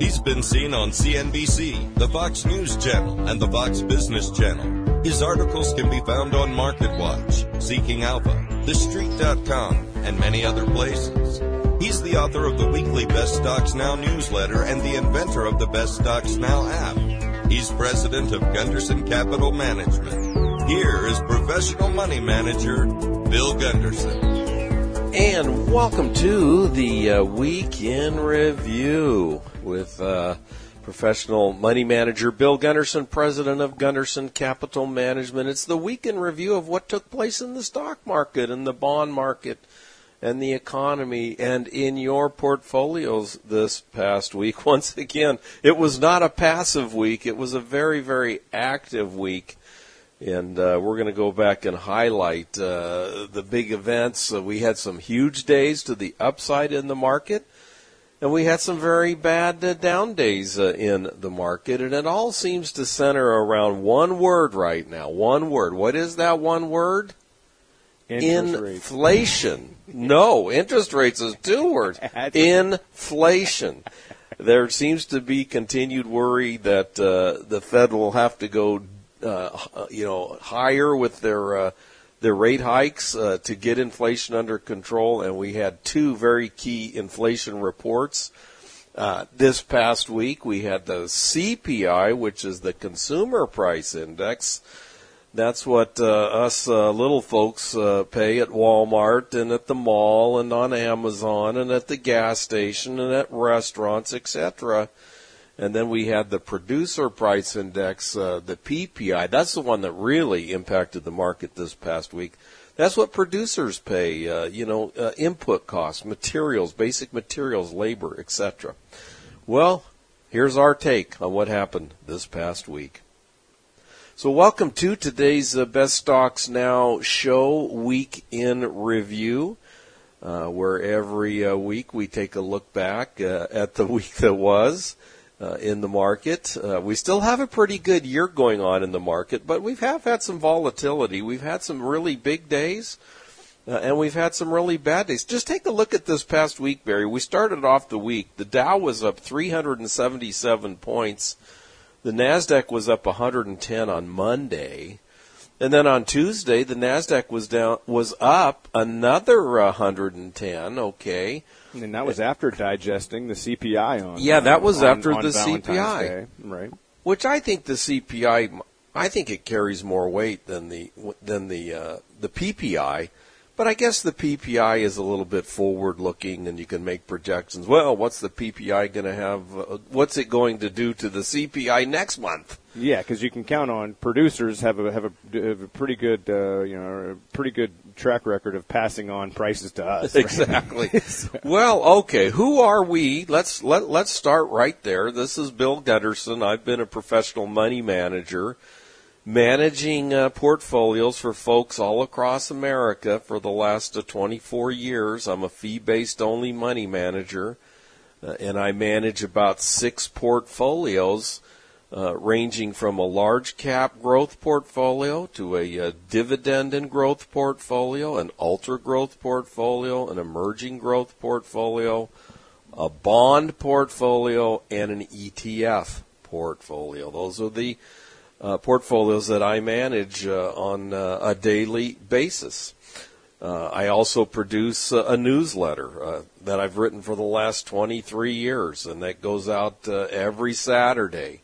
He's been seen on CNBC, the Fox News Channel, and the Fox Business Channel. His articles can be found on MarketWatch, Seeking Alpha, TheStreet.com, and many other places. He's the author of the weekly Best Stocks Now newsletter and the inventor of the Best Stocks Now app. He's president of Gunderson Capital Management. Here is professional money manager Bill Gunderson. And welcome to the uh, Week in Review with uh, professional money manager Bill Gunderson, president of Gunderson Capital Management. It's the weekend Review of what took place in the stock market and the bond market and the economy and in your portfolios this past week. Once again, it was not a passive week. It was a very, very active week and uh, we're going to go back and highlight uh, the big events. Uh, we had some huge days to the upside in the market, and we had some very bad uh, down days uh, in the market, and it all seems to center around one word right now. One word. What is that one word? Inflation. no, interest rates is two words. Inflation. There seems to be continued worry that uh, the Fed will have to go uh, you know higher with their their rate hikes uh, to get inflation under control, and we had two very key inflation reports. Uh, this past week, we had the CPI, which is the Consumer Price Index. That's what uh, us uh, little folks uh, pay at Walmart and at the mall and on Amazon and at the gas station and at restaurants, etc. And then we had the producer price index, uh, the PPI. That's the one that really impacted the market this past week. That's what producers pay, uh, you know, uh, input costs, materials, basic materials, labor, etc. Well, here's our take on what happened this past week. So welcome to today's uh, Best Stocks Now show, week in review. Uh, where every uh, week we take a look back uh, at the week that was uh, in the market. Uh, we still have a pretty good year going on in the market, but we have had some volatility. We've had some really big days. Uh, and we've had some really bad days. Just take a look at this past week, Barry. We started off the week. The Dow was up 377 points. The Nasdaq was up 110 on Monday. And then on Tuesday, the Nasdaq was down was up another 110, okay. And that was after digesting the CPI on. Yeah, that was on, after on the Valentine's CPI. Day, right? Which I think the CPI, I think it carries more weight than the than the uh, the PPI. But I guess the PPI is a little bit forward looking, and you can make projections. Well, what's the PPI going to have? Uh, what's it going to do to the CPI next month? Yeah, because you can count on producers have a have a, have a pretty good uh, you know a pretty good track record of passing on prices to us. right? Exactly. well, okay. Who are we? Let's let let's start right there. This is Bill Gunderson. I've been a professional money manager, managing uh, portfolios for folks all across America for the last uh, 24 years. I'm a fee-based only money manager, uh, and I manage about six portfolios uh, ranging from a large cap growth portfolio to a, a dividend and growth portfolio, an ultra growth portfolio, an emerging growth portfolio, a bond portfolio, and an ETF portfolio. Those are the uh, portfolios that I manage uh, on uh, a daily basis. Uh, I also produce a, a newsletter uh, that I've written for the last 23 years, and that goes out uh, every Saturday.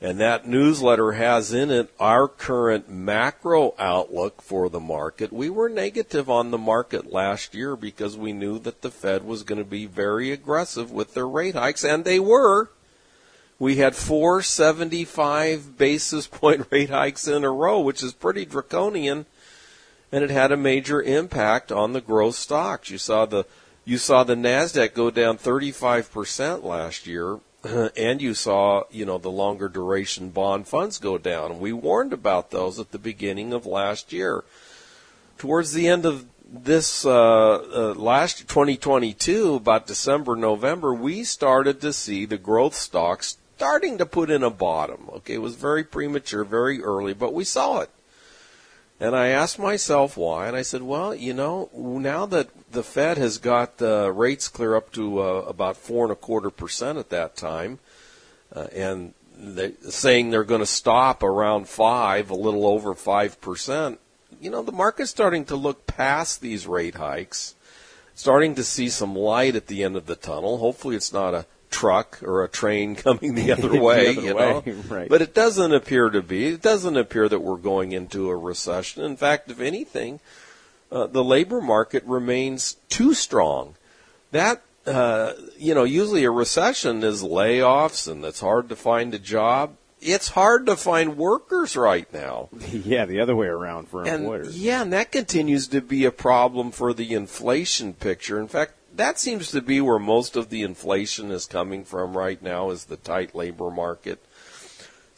And that newsletter has in it our current macro outlook for the market. We were negative on the market last year because we knew that the Fed was going to be very aggressive with their rate hikes, and they were. We had four 75 basis point rate hikes in a row, which is pretty draconian, and it had a major impact on the growth stocks. You saw the you saw the Nasdaq go down 35% last year and you saw, you know, the longer duration bond funds go down. We warned about those at the beginning of last year. Towards the end of this uh, uh, last 2022, about December, November, we started to see the growth stocks starting to put in a bottom. Okay, it was very premature, very early, but we saw it. And I asked myself why, and I said, well, you know, now that the Fed has got uh, rates clear up to uh, about four and a quarter percent at that time, uh, and they, saying they're going to stop around five, a little over five percent, you know, the market's starting to look past these rate hikes, starting to see some light at the end of the tunnel. Hopefully, it's not a truck or a train coming the other way, the other you way, know. right. But it doesn't appear to be. It doesn't appear that we're going into a recession. In fact, if anything, uh, the labor market remains too strong. That uh, you know, usually a recession is layoffs and it's hard to find a job. It's hard to find workers right now. yeah, the other way around for And employers. yeah, and that continues to be a problem for the inflation picture. In fact, that seems to be where most of the inflation is coming from right now is the tight labor market.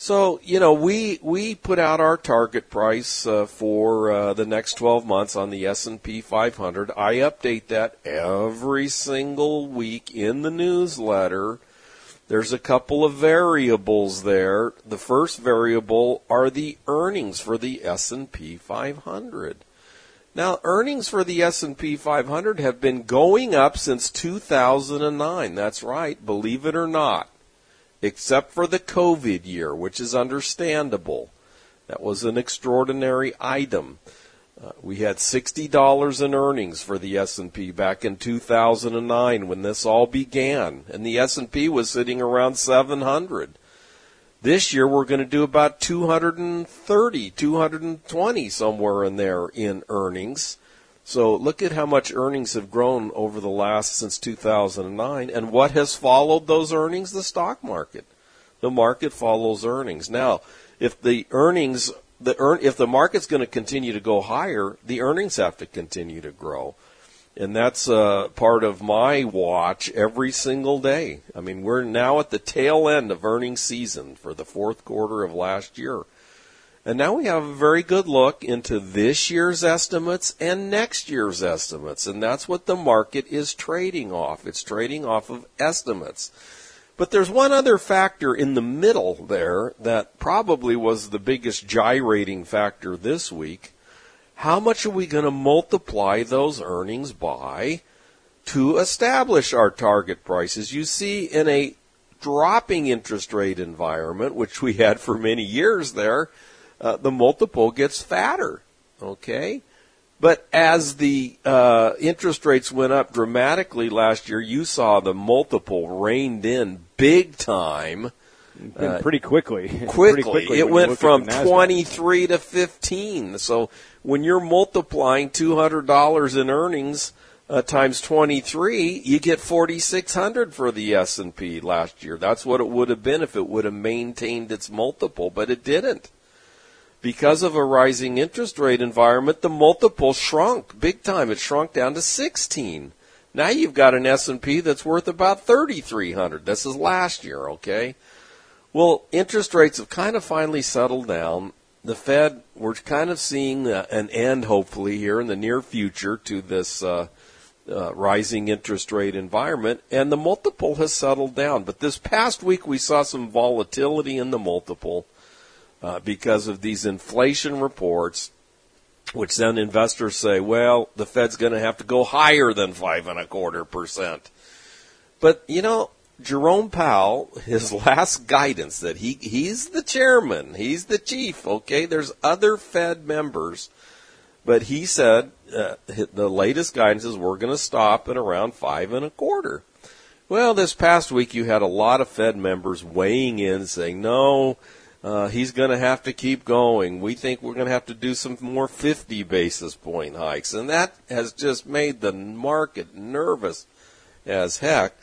So, you know, we we put out our target price uh, for uh, the next 12 months on the S&P 500. I update that every single week in the newsletter. There's a couple of variables there. The first variable are the earnings for the S&P 500. Now, earnings for the S&P 500 have been going up since 2009. That's right, believe it or not. Except for the COVID year, which is understandable. That was an extraordinary item. Uh, we had $60 in earnings for the S&P back in 2009 when this all began, and the S&P was sitting around 700. This year we're going to do about 230, 220 somewhere in there in earnings. So look at how much earnings have grown over the last since 2009 and what has followed those earnings the stock market. The market follows earnings. Now, if the earnings the earn if the market's going to continue to go higher, the earnings have to continue to grow. And that's uh, part of my watch every single day. I mean, we're now at the tail end of earnings season for the fourth quarter of last year. And now we have a very good look into this year's estimates and next year's estimates. And that's what the market is trading off. It's trading off of estimates. But there's one other factor in the middle there that probably was the biggest gyrating factor this week. How much are we going to multiply those earnings by to establish our target prices? You see, in a dropping interest rate environment, which we had for many years there, uh, the multiple gets fatter. Okay? But as the uh, interest rates went up dramatically last year, you saw the multiple reined in big time. Been pretty quickly. Quickly, Pretty quickly it went from 23 to 15. So when you're multiplying $200 in earnings uh, times 23, you get 4600 for the S&P last year. That's what it would have been if it would have maintained its multiple, but it didn't. Because of a rising interest rate environment, the multiple shrunk big time. It shrunk down to 16. Now you've got an S&P that's worth about 3300. This is last year, okay? Well, interest rates have kind of finally settled down. The Fed, we're kind of seeing an end, hopefully, here in the near future to this uh, uh, rising interest rate environment, and the multiple has settled down. But this past week, we saw some volatility in the multiple uh, because of these inflation reports, which then investors say, well, the Fed's going to have to go higher than five and a quarter percent. But you know, Jerome Powell, his last guidance that he he's the chairman, he's the chief. Okay, there's other Fed members, but he said uh, the latest guidance is we're going to stop at around five and a quarter. Well, this past week you had a lot of Fed members weighing in saying no. Uh, he's going to have to keep going. We think we're going to have to do some more 50 basis point hikes. And that has just made the market nervous as heck.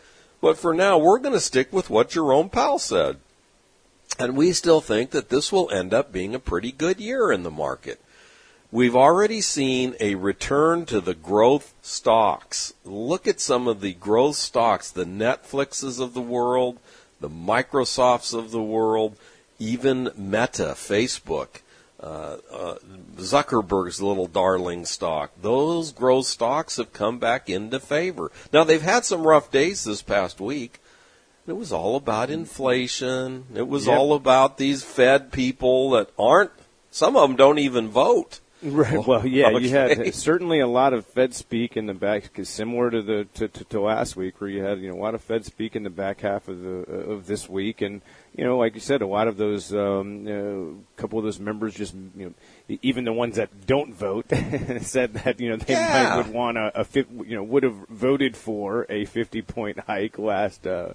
But for now, we're going to stick with what Jerome Powell said. And we still think that this will end up being a pretty good year in the market. We've already seen a return to the growth stocks. Look at some of the growth stocks, the Netflixes of the world, the Microsofts of the world, even Meta, Facebook, uh, uh, Zuckerberg's little darling stock. Those growth stocks have come back into favor. Now they've had some rough days this past week. It was all about inflation. It was Yep. all about these Fed people that aren't. Some of them don't even vote. Right. Well, yeah, Okay. you had certainly a lot of Fed speak in the back, 'cause similar to the to, to, to last week, where you had you know a lot of Fed speak in the back half of the of this week, and you know, like you said, a lot of those, um, a couple of those members just you know, even the ones that don't vote said that you know they Yeah. might would want a, a you know would have voted for a 50 point hike last. Uh,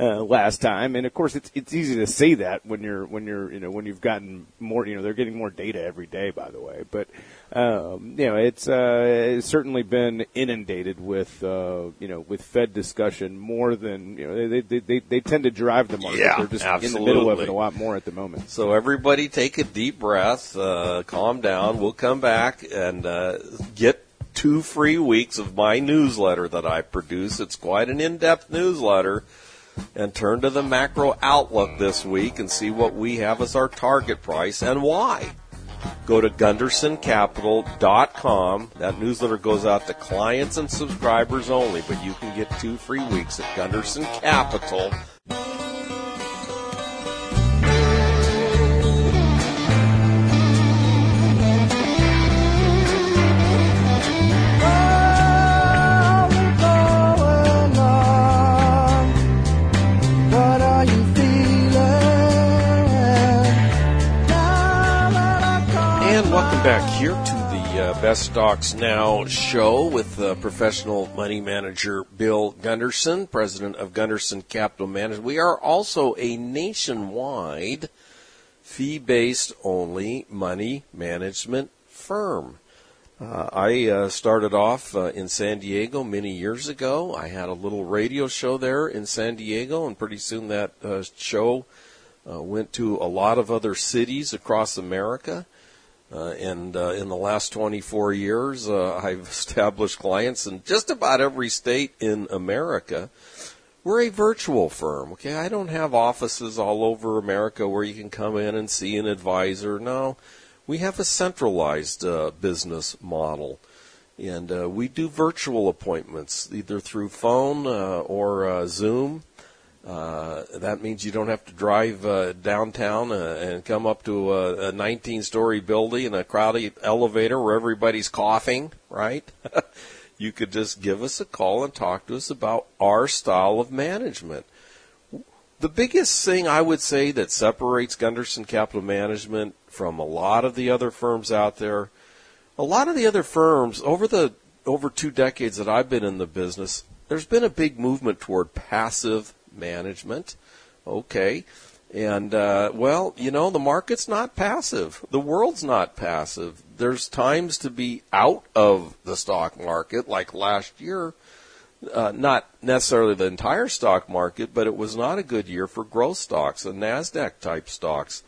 uh, last time, and of course it's it's easy to say that when you're when you're you know when you've gotten more you know they're getting more data every day by the way, but um, you know it's uh, it's certainly been inundated with uh, you know with Fed discussion more than you know they they they, they tend to drive the market. Yeah, they're just in the middle of it a lot more at the moment. So everybody take a deep breath, uh, calm down. We'll come back and uh, get two free weeks of my newsletter that I produce. It's quite an in-depth newsletter. And turn to the macro outlook this week and see what we have as our target price and why. Go to gundersoncapital.com. That newsletter goes out to clients and subscribers only, but you can get two free weeks at Gunderson Capital. And welcome back here to the uh, Best Stocks Now show with uh, professional money manager Bill Gunderson, president of Gunderson Capital Management. We are also a nationwide fee based only money management firm. Uh, I uh, started off uh, in San Diego many years ago. I had a little radio show there in San Diego, and pretty soon that uh, show went to a lot of other cities across America. Uh, and uh, in the last 24 years, uh, I've established clients in just about every state in America. We're a virtual firm, okay? I don't have offices all over America where you can come in and see an advisor. No, we have a centralized uh, business model. And uh, we do virtual appointments, either through phone uh, or Zoom. Uh, that means you don't have to drive uh, downtown uh, and come up to a, a 19-story building in a crowded elevator where everybody's coughing, right? you could just give us a call and talk to us about our style of management. The biggest thing I would say that separates Gunderson Capital Management from a lot of the other firms out there, a lot of the other firms over the over two decades that I've been in the business, there's been a big movement toward passive management. Okay. And, uh, well, you know, the market's not passive. The world's not passive. There's times to be out of the stock market, like last year. Uh, not necessarily the entire stock market, but it was not a good year for growth stocks and NASDAQ type stocks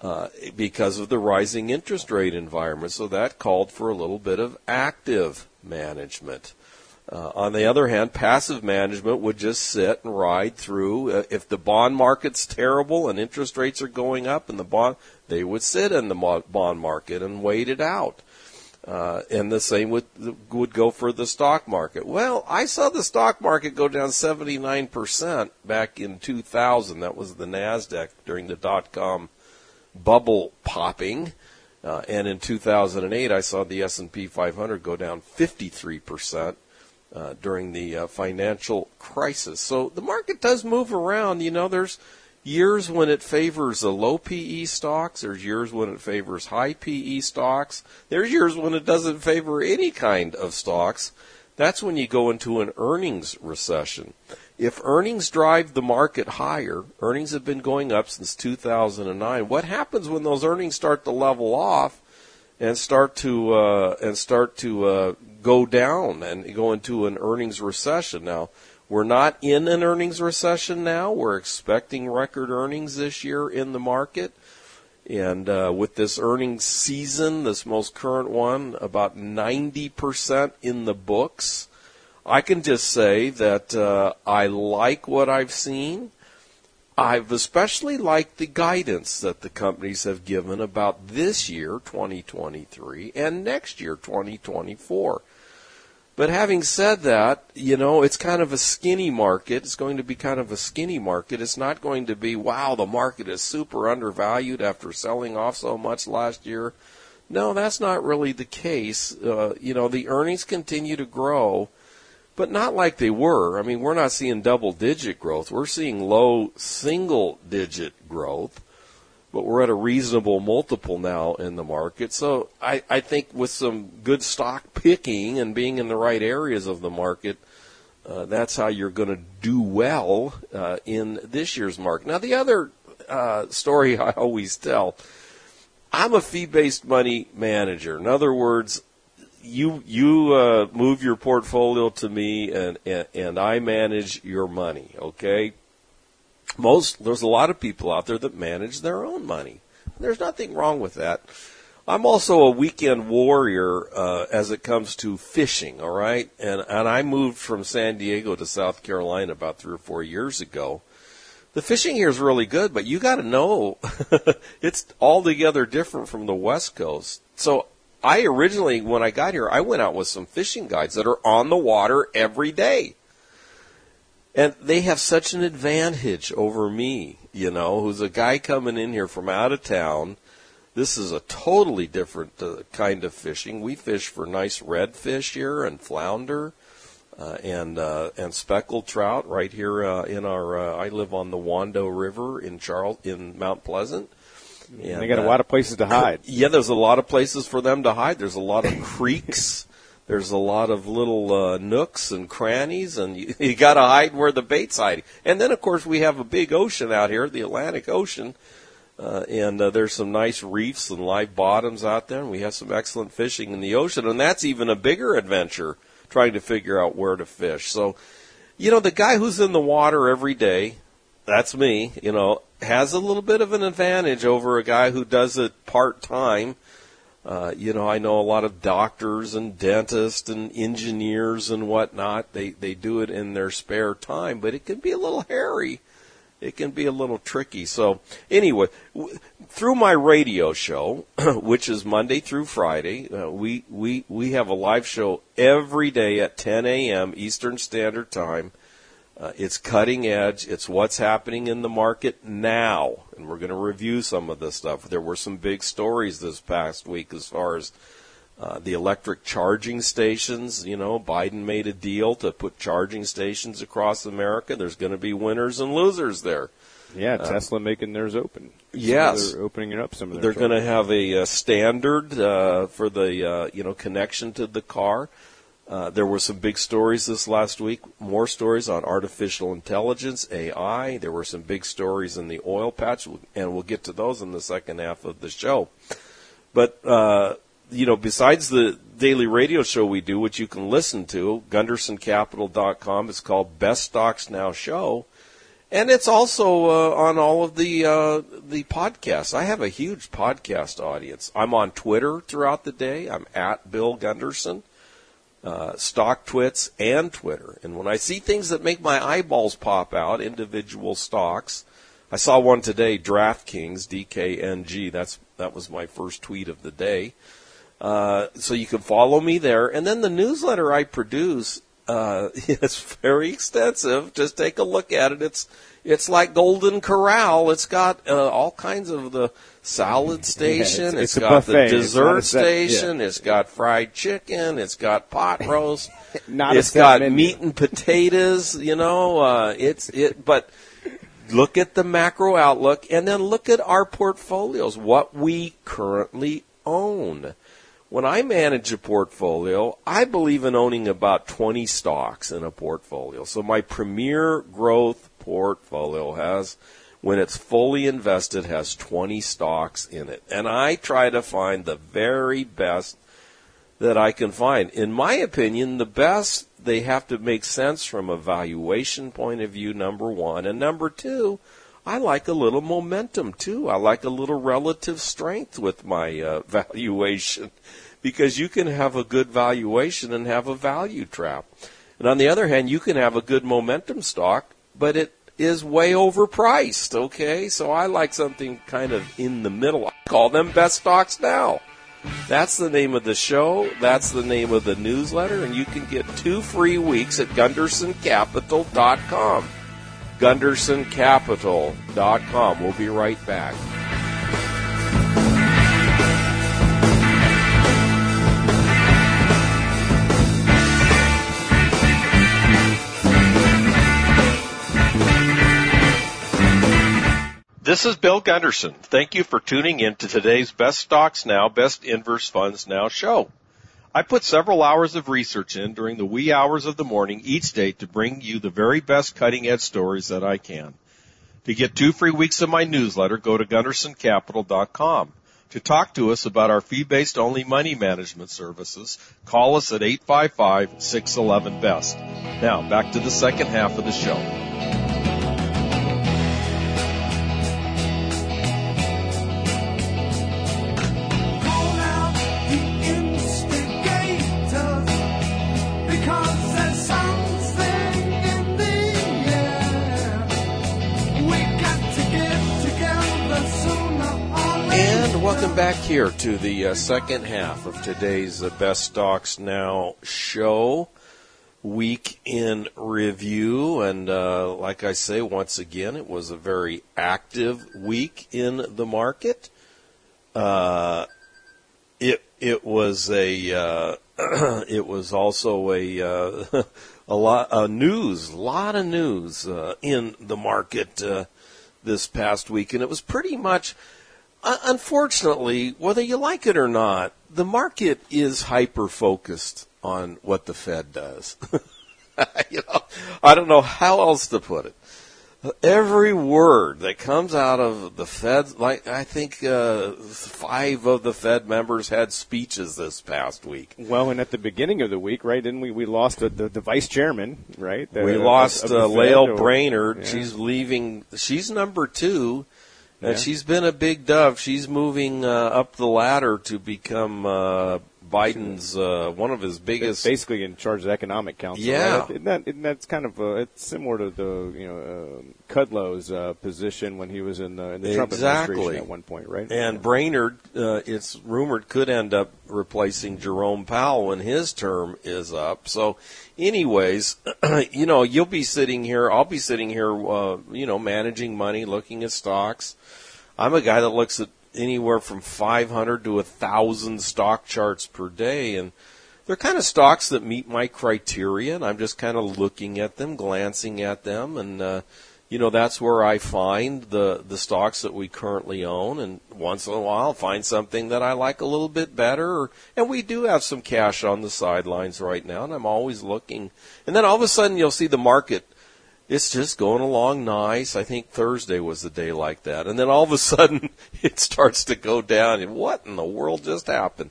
uh, because of the rising interest rate environment. So that called for a little bit of active management. Uh, on the other hand, passive management would just sit and ride through. Uh, if the bond market's terrible and interest rates are going up, and the bond, they would sit in the bond market and wait it out. Uh, and the same would would go for the stock market. Well, I saw the stock market go down 79% back in 2000. That was the Nasdaq during the dot com bubble popping. Uh, and in 2008, I saw the S&P 500 go down 53% uh, during the uh, financial crisis. So the market does move around. You know, there's years when it favors the low PE stocks. There's years when it favors high PE stocks. There's years when it doesn't favor any kind of stocks. That's when you go into an earnings recession. If earnings drive the market higher, earnings have been going up since 2009. What happens when those earnings start to level off and start to uh, and start to uh, go down and go into an earnings recession? Now, we're not in an earnings recession now. We're expecting record earnings this year in the market. And uh, with this earnings season, this most current one, about 90% in the books. I can just say that uh, I like what I've seen. I've especially liked the guidance that the companies have given about this year, 2023, and next year, 2024. But having said that, you know, it's kind of a skinny market. It's going to be kind of a skinny market. It's not going to be, wow, the market is super undervalued after selling off so much last year. No, that's not really the case. Uh, you know, the earnings continue to grow, but not like they were. I mean, we're not seeing double digit growth. We're seeing low single digit growth, but we're at a reasonable multiple now in the market. So I, I think with some good stock picking and being in the right areas of the market, uh, that's how you're going to do well uh, in this year's market. Now, the other uh, story I always tell I'm a fee based money manager. In other words, you you uh, move your portfolio to me and, and and I manage your money. Okay. Most there's a lot of people out there that manage their own money. There's nothing wrong with that. I'm also a weekend warrior uh, as it comes to fishing. All right, and and I moved from San Diego to South Carolina about three or four years ago the fishing here is really good, but you got to know it's altogether different from the West Coast. So I originally, when I got here, I went out with some fishing guides that are on the water every day. And they have such an advantage over me, you know, who's a guy coming in here from out of town. This is a totally different uh, kind of fishing. We fish for nice redfish here and flounder uh, and uh, and speckled trout right here uh, in our. Uh, I live on the Wando River in Charles in Mount Pleasant. And they got a lot of places to hide. Yeah, there's a lot of places for them to hide. There's a lot of creeks. There's a lot of little uh, nooks and crannies, and you, you got to hide where the bait's hiding. And then, of course, we have a big ocean out here, the Atlantic Ocean, uh, and uh, there's some nice reefs and live bottoms out there, and we have some excellent fishing in the ocean, and that's even a bigger adventure trying to figure out where to fish. So, you know, the guy who's in the water every day, that's me, you know, has a little bit of an advantage over a guy who does it part time. Uh, you know, I know a lot of doctors and dentists and engineers and whatnot. They they do it in their spare time, but it can be a little hairy it can be a little tricky. So anyway, w- through my radio show, which is Monday through Friday, uh, we we we have a live show every day at 10 a.m. Eastern Standard Time. Uh, it's cutting edge. It's what's happening in the market now, and we're going to review some of this stuff. There were some big stories this past week as far as uh, the electric charging stations, you know, Biden made a deal to put charging stations across America. There's going to be winners and losers there. Yeah, uh, Tesla making theirs open. Yes, they're opening it up. Some of they're going to have a, a standard uh, for the uh, you know connection to the car. Uh, there were some big stories this last week. More stories on artificial intelligence, AI. There were some big stories in the oil patch, and we'll get to those in the second half of the show. But uh, you know, besides the daily radio show we do, which you can listen to, GundersonCapital.com. It's called Best Stocks Now Show. And it's also uh, on all of the uh, the podcasts. I have a huge podcast audience. I'm on Twitter throughout the day. I'm at Bill Gunderson, uh, StockTwits, and Twitter. And when I see things that make my eyeballs pop out, individual stocks, I saw one today, DraftKings, DKNG. That's that was my first tweet of the day. Uh, so you can follow me there. And then the newsletter I produce uh, is very extensive. Just take a look at it. It's it's like Golden Corral. It's got uh, all kinds of the salad station. Yeah, it's, it's, it's got the dessert it's station. Yeah. It's got fried chicken. It's got pot roast. Not it's got menu. meat and potatoes. You know, uh, it's it. But look at the macro outlook, and then look at our portfolios. What we currently own when I manage a portfolio, I believe in owning about 20 stocks in a portfolio. So my premier growth portfolio has, when it's fully invested, has 20 stocks in it. And I try to find the very best that I can find. In my opinion, the best, they have to make sense from a valuation point of view, number one. And number two, I like a little momentum too. I like a little relative strength with my uh, valuation because you can have a good valuation and have a value trap. And on the other hand, you can have a good momentum stock, but it is way overpriced, okay? So I like something kind of in the middle. I call them best stocks now. That's the name of the show. That's the name of the newsletter. And you can get two free weeks at GundersonCapital.com gundersoncapital.com. We'll be right back. This is Bill Gunderson. Thank you for tuning in to today's Best Stocks Now, Best Inverse Funds Now show. I put several hours of research in during the wee hours of the morning each day to bring you the very best cutting edge stories that I can. To get two free weeks of my newsletter, go to gundersoncapital.com. To talk to us about our fee-based only money management services, call us at 855-611-BEST. Now, back to the second half of the show. Here to the uh, second half of today's uh, Best Stocks Now show. Week in review, and uh, like I say, once again, it was a very active week in the market. Uh, it it was a uh, it was also a uh, a lot of news, a lot of news in the market this past week, and it was pretty much unfortunately, whether you like it or not, the market is hyper focused on what the Fed does. you know, I don't know how else to put it. Every word that comes out of the Fed, like I think uh, five of the Fed members had speeches this past week. Well, and at the beginning of the week, right? Didn't we? We lost the, the, the vice chairman, right? The, we lost uh, Lael Brainard. Yeah. She's leaving. She's number two and she's been a big dove. She's moving uh, up the ladder to become uh, Biden's uh, one of his biggest. Basically, in charge of the economic council. Yeah, right? isn't that, isn't that's kind of uh, it's similar to the you know uh, Kudlow's uh, position when he was in the, in the Trump exactly. administration at one point, right? And yeah. Brainard, uh, it's rumored, could end up replacing Jerome Powell when his term is up. So, anyways, you know, you'll be sitting here. I'll be sitting here, uh, you know, managing money, looking at stocks. I'm a guy that looks at anywhere from 500 to 1,000 stock charts per day. And they're kind of stocks that meet my criteria. And I'm just kind of looking at them, glancing at them. And, uh, you know, that's where I find the, the stocks that we currently own. And once in a while, find something that I like a little bit better. And we do have some cash on the sidelines right now. And I'm always looking. And then all of a sudden, you'll see the market it's just going along nice. I think Thursday was the day like that. And then all of a sudden it starts to go down. And what in the world just happened?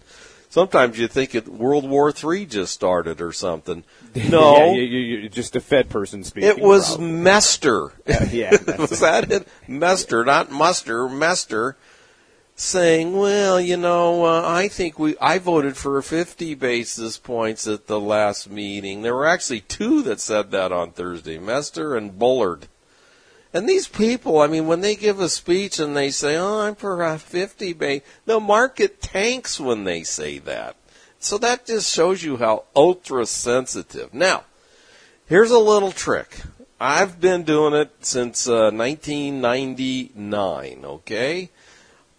Sometimes you think it, World War Three just started or something. No. yeah, you, are just a Fed person speaking. It was probably. Mester. Uh, yeah. was that it? Mester, not Muster, Mester saying, well, you know, uh, I think we, I voted for 50 basis points at the last meeting. There were actually two that said that on Thursday, Mester and Bullard. And these people, I mean, when they give a speech and they say, oh, I'm for a 50 base, the market tanks when they say that. So that just shows you how ultra sensitive. Now, here's a little trick. I've been doing it since uh, 1999, okay?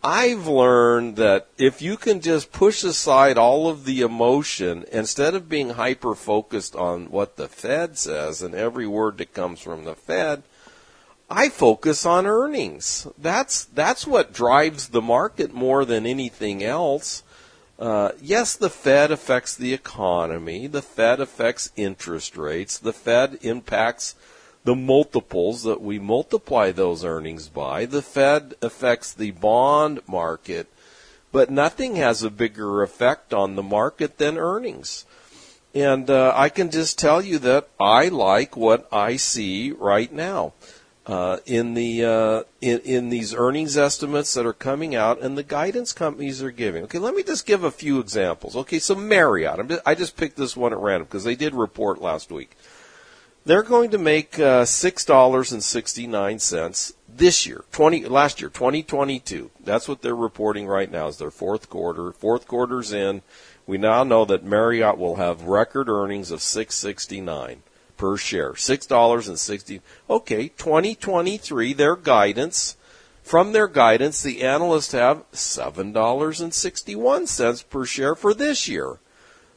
I've learned that if you can just push aside all of the emotion, instead of being hyper focused on what the Fed says and every word that comes from the Fed, I focus on earnings. That's that's what drives the market more than anything else. Uh, yes, the Fed affects the economy. The Fed affects interest rates. The Fed impacts the multiples that we multiply those earnings by. The Fed affects the bond market, but nothing has a bigger effect on the market than earnings. And uh, I can just tell you that I like what I see right now uh, in the uh, in, in these earnings estimates that are coming out and the guidance companies are giving. Okay, let me just give a few examples. Okay, so Marriott, just, I just picked this one at random because they did report last week. They're going to make uh, six dollars and sixty nine cents this year, twenty last year, twenty twenty two. That's what they're reporting right now. Is their fourth quarter. Fourth quarter's in. We now know that Marriott will have record earnings of six sixty nine per share, six dollars and sixty. Okay, twenty twenty three. Their guidance. From their guidance, the analysts have seven dollars and sixty one cents per share for this year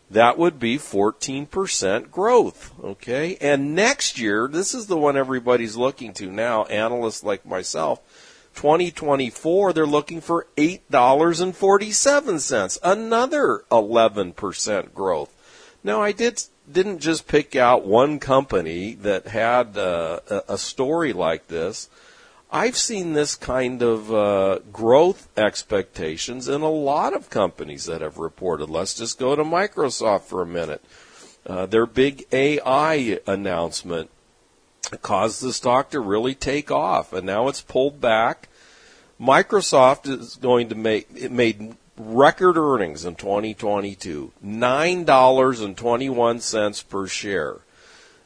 that would be 14% growth. Okay. And next year, this is the one everybody's looking to now, analysts like myself, 2024, they're looking for $8.47, another 11% growth. Now, I did didn't just pick out one company that had uh, a story like this. I've seen this kind of uh, growth expectations in a lot of companies that have reported. Let's just go to Microsoft for a minute. Uh, their big AI announcement caused the stock to really take off, and now it's pulled back. Microsoft is going to make it made record earnings in 2022, $9.21 per share.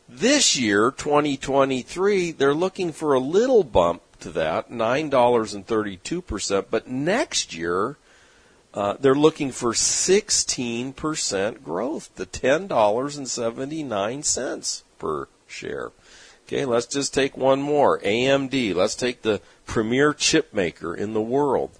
This year, 2023, they're looking for a little bump to that, $9.32%, but next year, uh, they're looking for 16% growth to $10.79 per share. Okay, let's just take one more. AMD, let's take the premier chip maker in the world.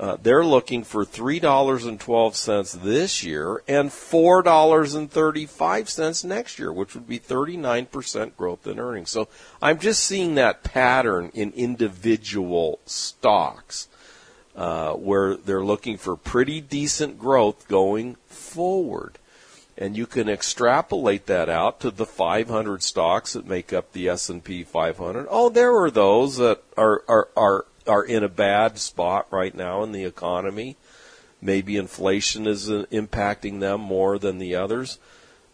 Uh, they're looking for $3.12 this year and $4.35 next year, which would be 39% growth in earnings. So I'm just seeing that pattern in individual stocks uh, where they're looking for pretty decent growth going forward. And you can extrapolate that out to the 500 stocks that make up the S&P 500. Oh, there are those that are, are, are are in a bad spot right now in the economy. Maybe inflation is uh, impacting them more than the others.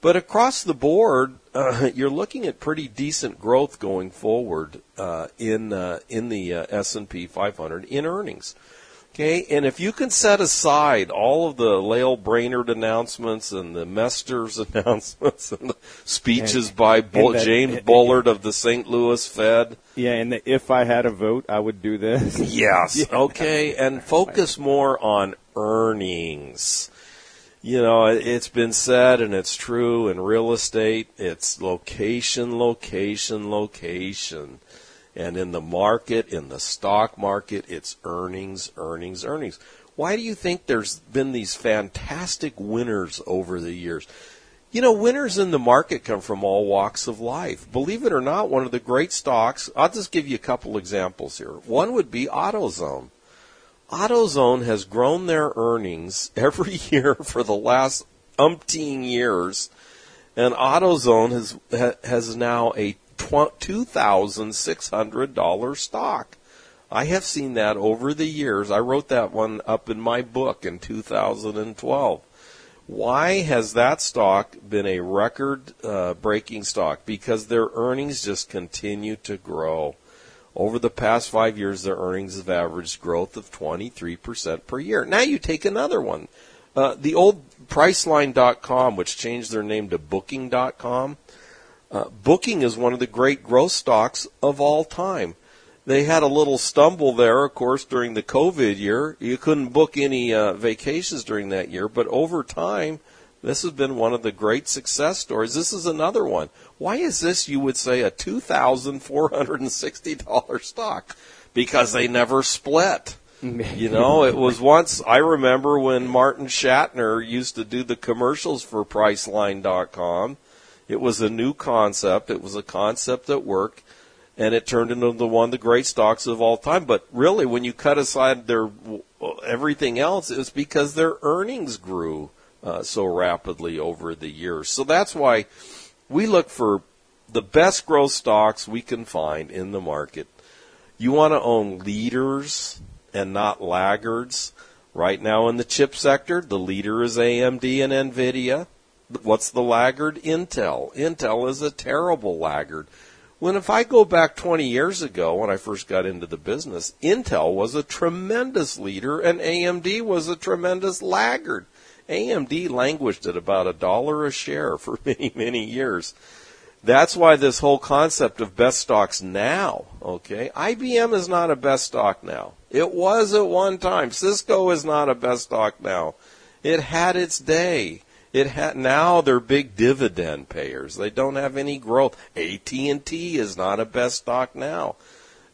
But across the board, uh, you're looking at pretty decent growth going forward uh, in uh, in the uh, S&P 500 in earnings. Okay, and if you can set aside all of the Lael Brainard announcements and the Mesters announcements and the speeches and, by Bull, that, James Bullard of the St. Louis Fed. Yeah, and the, if I had a vote, I would do this. Yes. yeah. Okay, and focus more on earnings. You know, it's been said and it's true in real estate, it's location, location, location. And in the market, in the stock market, it's earnings, earnings, earnings. Why do you think there's been these fantastic winners over the years? You know, winners in the market come from all walks of life. Believe it or not, one of the great stocks, I'll just give you a couple examples here. One would be AutoZone. AutoZone has grown their earnings every year for the last umpteen years, and AutoZone has has now a $2,600 stock. I have seen that over the years. I wrote that one up in my book in 2012. Why has that stock been a record uh, breaking stock? Because their earnings just continue to grow. Over the past five years, their earnings have averaged growth of 23% per year. Now you take another one. Uh, the old Priceline.com, which changed their name to Booking.com, uh, booking is one of the great growth stocks of all time. They had a little stumble there, of course, during the COVID year. You couldn't book any uh, vacations during that year, but over time, this has been one of the great success stories. This is another one. Why is this, you would say, a $2,460 stock? Because they never split. you know, it was once, I remember when Martin Shatner used to do the commercials for Priceline.com it was a new concept. It was a concept that worked, and it turned into the one of the great stocks of all time. But really, when you cut aside their everything else, it was because their earnings grew uh, so rapidly over the years. So that's why we look for the best growth stocks we can find in the market. You want to own leaders and not laggards. Right now in the chip sector, the leader is AMD and Nvidia. What's the laggard? Intel. Intel is a terrible laggard. When if I go back 20 years ago when I first got into the business, Intel was a tremendous leader and AMD was a tremendous laggard. AMD languished at about a dollar a share for many, many years. That's why this whole concept of best stocks now, okay? IBM is not a best stock now. It was at one time. Cisco is not a best stock now. It had its day. It ha- now they're big dividend payers. They don't have any growth. AT and T is not a best stock now.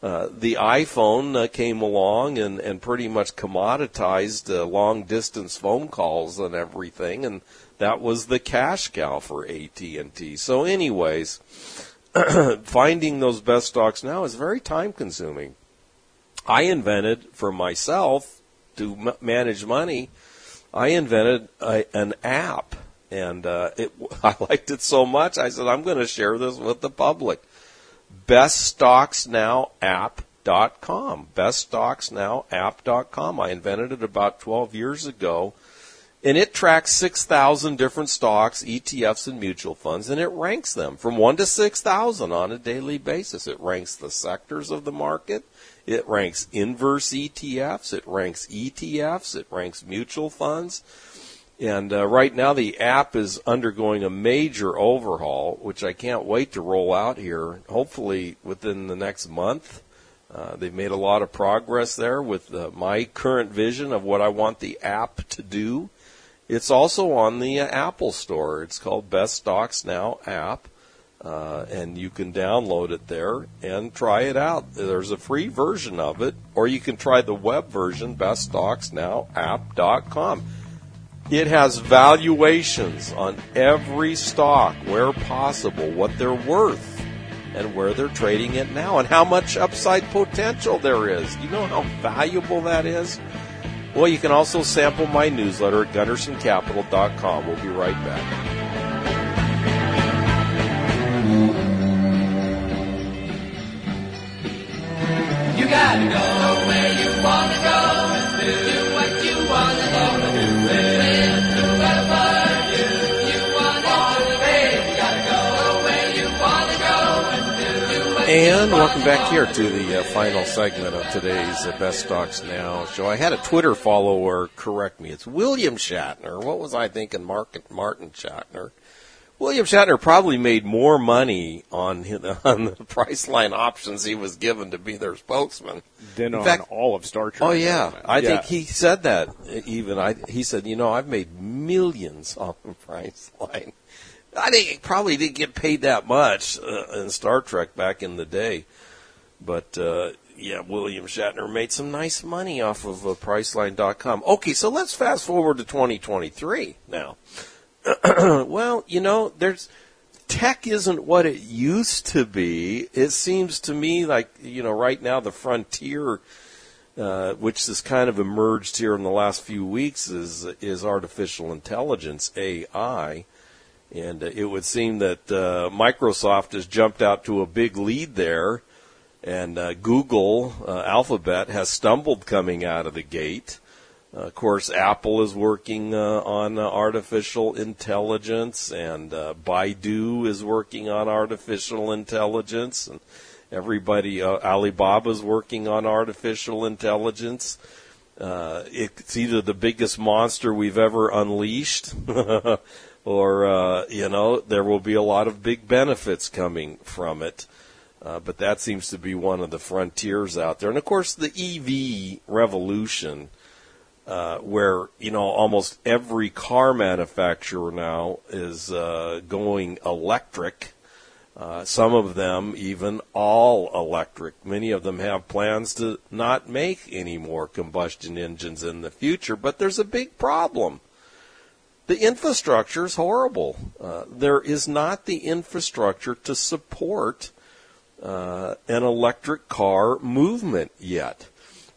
Uh, the iPhone uh, came along and, and pretty much commoditized uh, long distance phone calls and everything, and that was the cash cow for AT and T. So, anyways, finding those best stocks now is very time consuming. I invented for myself to m- manage money. I invented a, an app, and uh, it, I liked it so much. I said I'm going to share this with the public. BestStocksNowApp.com. BestStocksNowApp.com. I invented it about 12 years ago and it tracks 6,000 different stocks, ETFs, and mutual funds, and it ranks them from 1 to 6,000 on a daily basis. It ranks the sectors of the market. It ranks inverse ETFs. It ranks ETFs. It ranks mutual funds. And uh, right now, the app is undergoing a major overhaul, which I can't wait to roll out here, hopefully within the next month. Uh, they've made a lot of progress there with uh, my current vision of what I want the app to do. It's also on the uh, Apple Store. It's called Best Stocks Now app, uh, and you can download it there and try it out. There's a free version of it, or you can try the web version, beststocksnowapp.com. It has valuations on every stock where possible, what they're worth, and where they're trading it now, and how much upside potential there is. You know how valuable that is? Well, you can also sample my newsletter at GundersonCapital.com. We'll be right back. Gotta go where you wanna go and do what you wanna do and welcome back here to the uh, final segment of today's uh, Best Stocks Now show. I had a Twitter follower correct me. It's William Shatner. What was I thinking? Mark, Martin Shatner. William Shatner probably made more money on on the Priceline options he was given to be their spokesman. than In on fact- all of Star Trek. Oh yeah, I Yeah. think he said that. Even I, he said, you know, I've made millions on Priceline. I think he probably didn't get paid that much uh, in Star Trek back in the day, but uh, yeah, William Shatner made some nice money off of uh, Priceline.com. Okay, so let's fast forward to 2023 now. well, you know, there's tech isn't what it used to be. It seems to me like you know, right now the frontier uh, which has kind of emerged here in the last few weeks, is is artificial intelligence (AI), and uh, it would seem that uh, Microsoft has jumped out to a big lead there, and uh, Google, uh, Alphabet, has stumbled coming out of the gate. Of course, Apple is working uh, on uh, artificial intelligence, and uh, Baidu is working on artificial intelligence, and everybody, uh, is working on artificial intelligence. Uh, it's either the biggest monster we've ever unleashed, or you know, there will be a lot of big benefits coming from it. Uh, but that seems to be one of the frontiers out there, and of course, the EV revolution uh, where you know almost every car manufacturer now is uh, going electric. Uh, some of them even all electric. Many of them have plans to not make any more combustion engines in the future, but there's a big problem. The infrastructure is horrible. Uh, there is not the infrastructure to support uh, an electric car movement yet.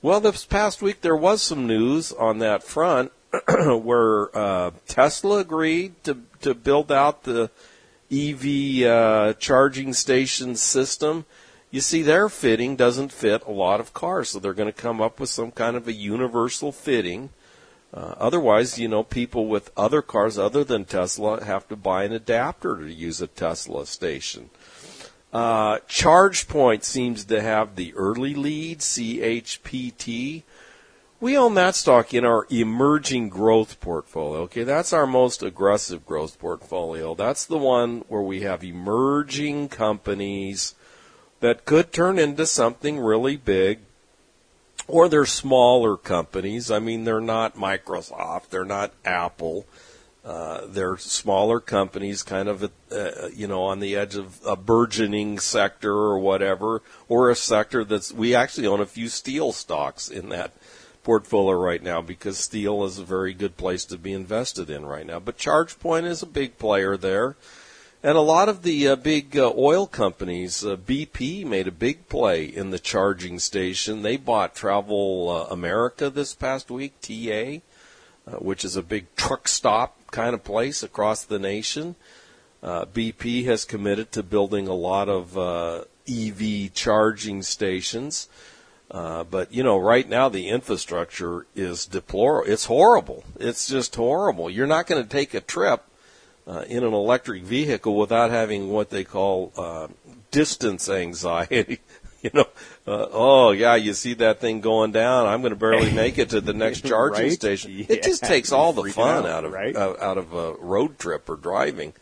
Well, this past week there was some news on that front where uh, Tesla agreed to to build out the EV uh, charging station system. You see, their fitting doesn't fit a lot of cars, so they're going to come up with some kind of a universal fitting. Uh, otherwise, you know, people with other cars other than Tesla have to buy an adapter to use a Tesla station. Uh, ChargePoint seems to have the early lead, CHPT. We own that stock in our emerging growth portfolio. Okay, that's our most aggressive growth portfolio. That's the one where we have emerging companies that could turn into something really big. Or they're smaller companies. I mean, they're not Microsoft, they're not Apple. Uh, they're smaller companies, kind of, uh, you know, on the edge of a burgeoning sector or whatever, or a sector that's. We actually own a few steel stocks in that portfolio right now because steel is a very good place to be invested in right now. But ChargePoint is a big player there. And a lot of the uh, big uh, oil companies, uh, BP made a big play in the charging station. They bought Travel uh, America this past week, TA, uh, which is a big truck stop kind of place across the nation. Uh, BP has committed to building a lot of uh, EV charging stations. Uh, but you know, right now the infrastructure is deplorable. It's horrible. It's just horrible. You're not going to take a trip uh, in an electric vehicle without having what they call uh, distance anxiety. you know, uh, oh yeah, you see that thing going down. I'm going to barely make it to the next charging Right? station. Yeah. It just takes all the fun out, out of right? out, out of a road trip or driving.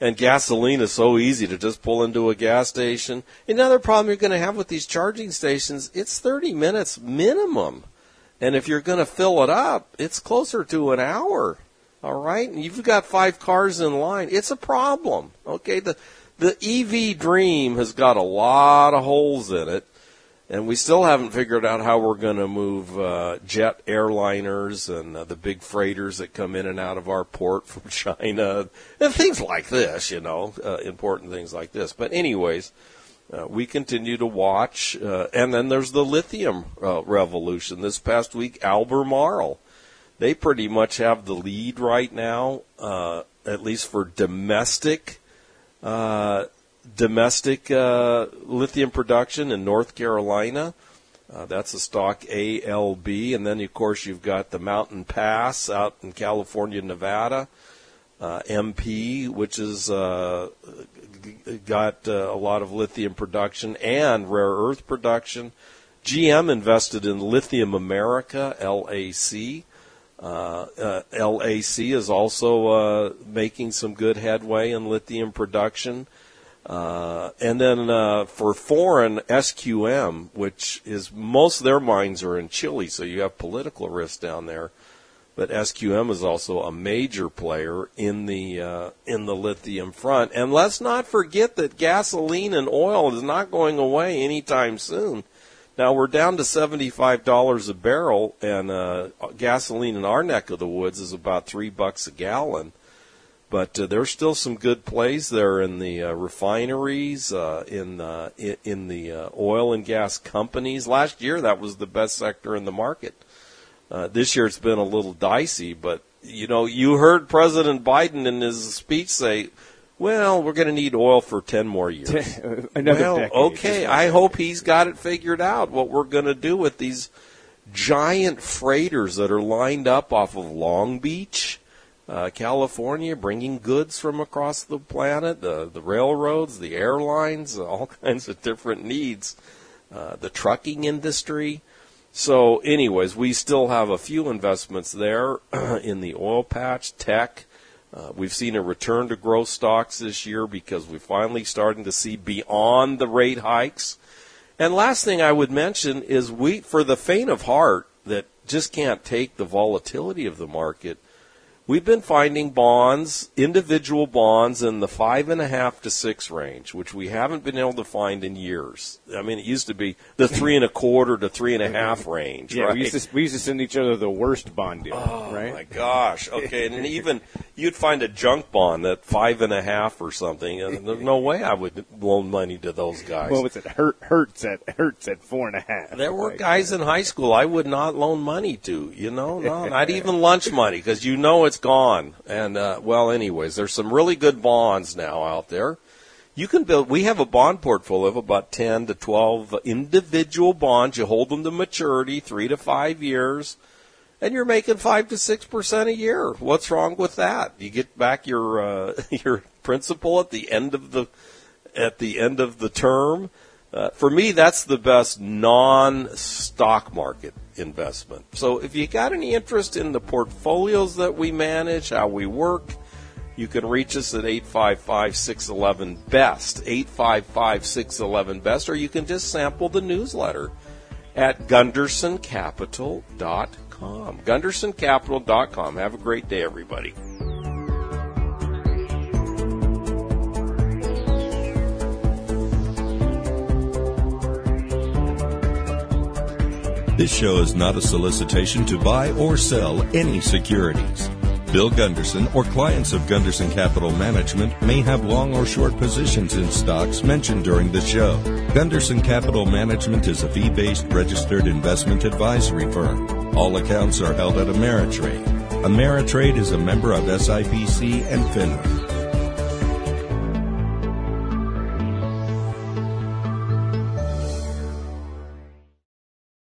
And gasoline is so easy to just pull into a gas station. Another problem you're going to have with these charging stations, it's 30 minutes minimum. And if you're going to fill it up, it's closer to an hour. All right? And you've got five cars in line. It's a problem. Okay? The the EV dream has got a lot of holes in it. And we still haven't figured out how we're going to move uh, jet airliners and uh, the big freighters that come in and out of our port from China and things like this, you know, uh, important things like this. But, anyways, uh, we continue to watch. Uh, and then there's the lithium uh, revolution. This past week, Albemarle, they pretty much have the lead right now, uh, at least for domestic domestic uh, lithium production in North Carolina. Uh, that's a stock ALB, and then of course you've got the Mountain Pass out in California, Nevada. Uh, MP, which has uh, got uh, a lot of lithium production and rare earth production. GM invested in Lithium America, LAC. Uh, uh, LAC is also uh, making some good headway in lithium production. Uh, and then uh, for foreign SQM, which is most of their mines are in Chile, so you have political risk down there. But SQM is also a major player in the in the lithium front. And let's not forget that gasoline and oil is not going away anytime soon. Now we're down to seventy-five dollars a barrel, and uh, gasoline in our neck of the woods is about three bucks a gallon. But uh, there's still some good plays there in the uh, refineries, uh, in uh, in, in the uh, oil and gas companies. Last year, that was the best sector in the market. Uh, this year, it's been a little dicey, but you know, you heard President Biden in his speech say, "Well, we're going to need oil for ten more years." Another well, decade. okay. I hope he's got it figured out what we're going to do with these giant freighters that are lined up off of Long Beach, uh, California, bringing goods from across the planet, the, the railroads, the airlines, all kinds of different needs, uh, the trucking industry. So, anyways, we still have a few investments there in the oil patch, tech. Uh, we've seen a return to growth stocks this year because we're finally starting to see beyond the rate hikes. And last thing I would mention is we, for the faint of heart that just can't take the volatility of the market, we've been finding bonds, individual bonds in the five and a half to six range, which we haven't been able to find in years. I mean, it used to be the three and a quarter to three and a half range. Yeah, right? we used to we used to send each other the worst bond deal, Oh right? my gosh! Okay, and even you'd find a junk bond at five and a half or something, and there's no way I would loan money to those guys. Well, what's it? Hurt hurts at hurts at four and a half. there were Like, guys in high school I would not loan money to, you know, no, not even lunch money because you know it's gone. And uh, well, anyways, there's some really good bonds now out there. You can build. We have a bond portfolio of about ten to twelve individual bonds. You hold them to maturity, three to five years, and you're making five to six percent a year. What's wrong with that? You get back your uh, your principal at the end of the at the end of the term. Uh, for me, that's the best non-stock market investment. So, if you got any interest in the portfolios that we manage, how we work, you can reach us at 855 611 BEST, 855 611 BEST, or you can just sample the newsletter at gundersoncapital.com. Gundersoncapital.com. Have a great day, everybody. This show is not a solicitation to buy or sell any securities. Bill Gunderson or clients of Gunderson Capital Management may have long or short positions in stocks mentioned during the show. Gunderson Capital Management is a fee based registered investment advisory firm. All accounts are held at Ameritrade. Ameritrade is a member of SIPC and FINRA.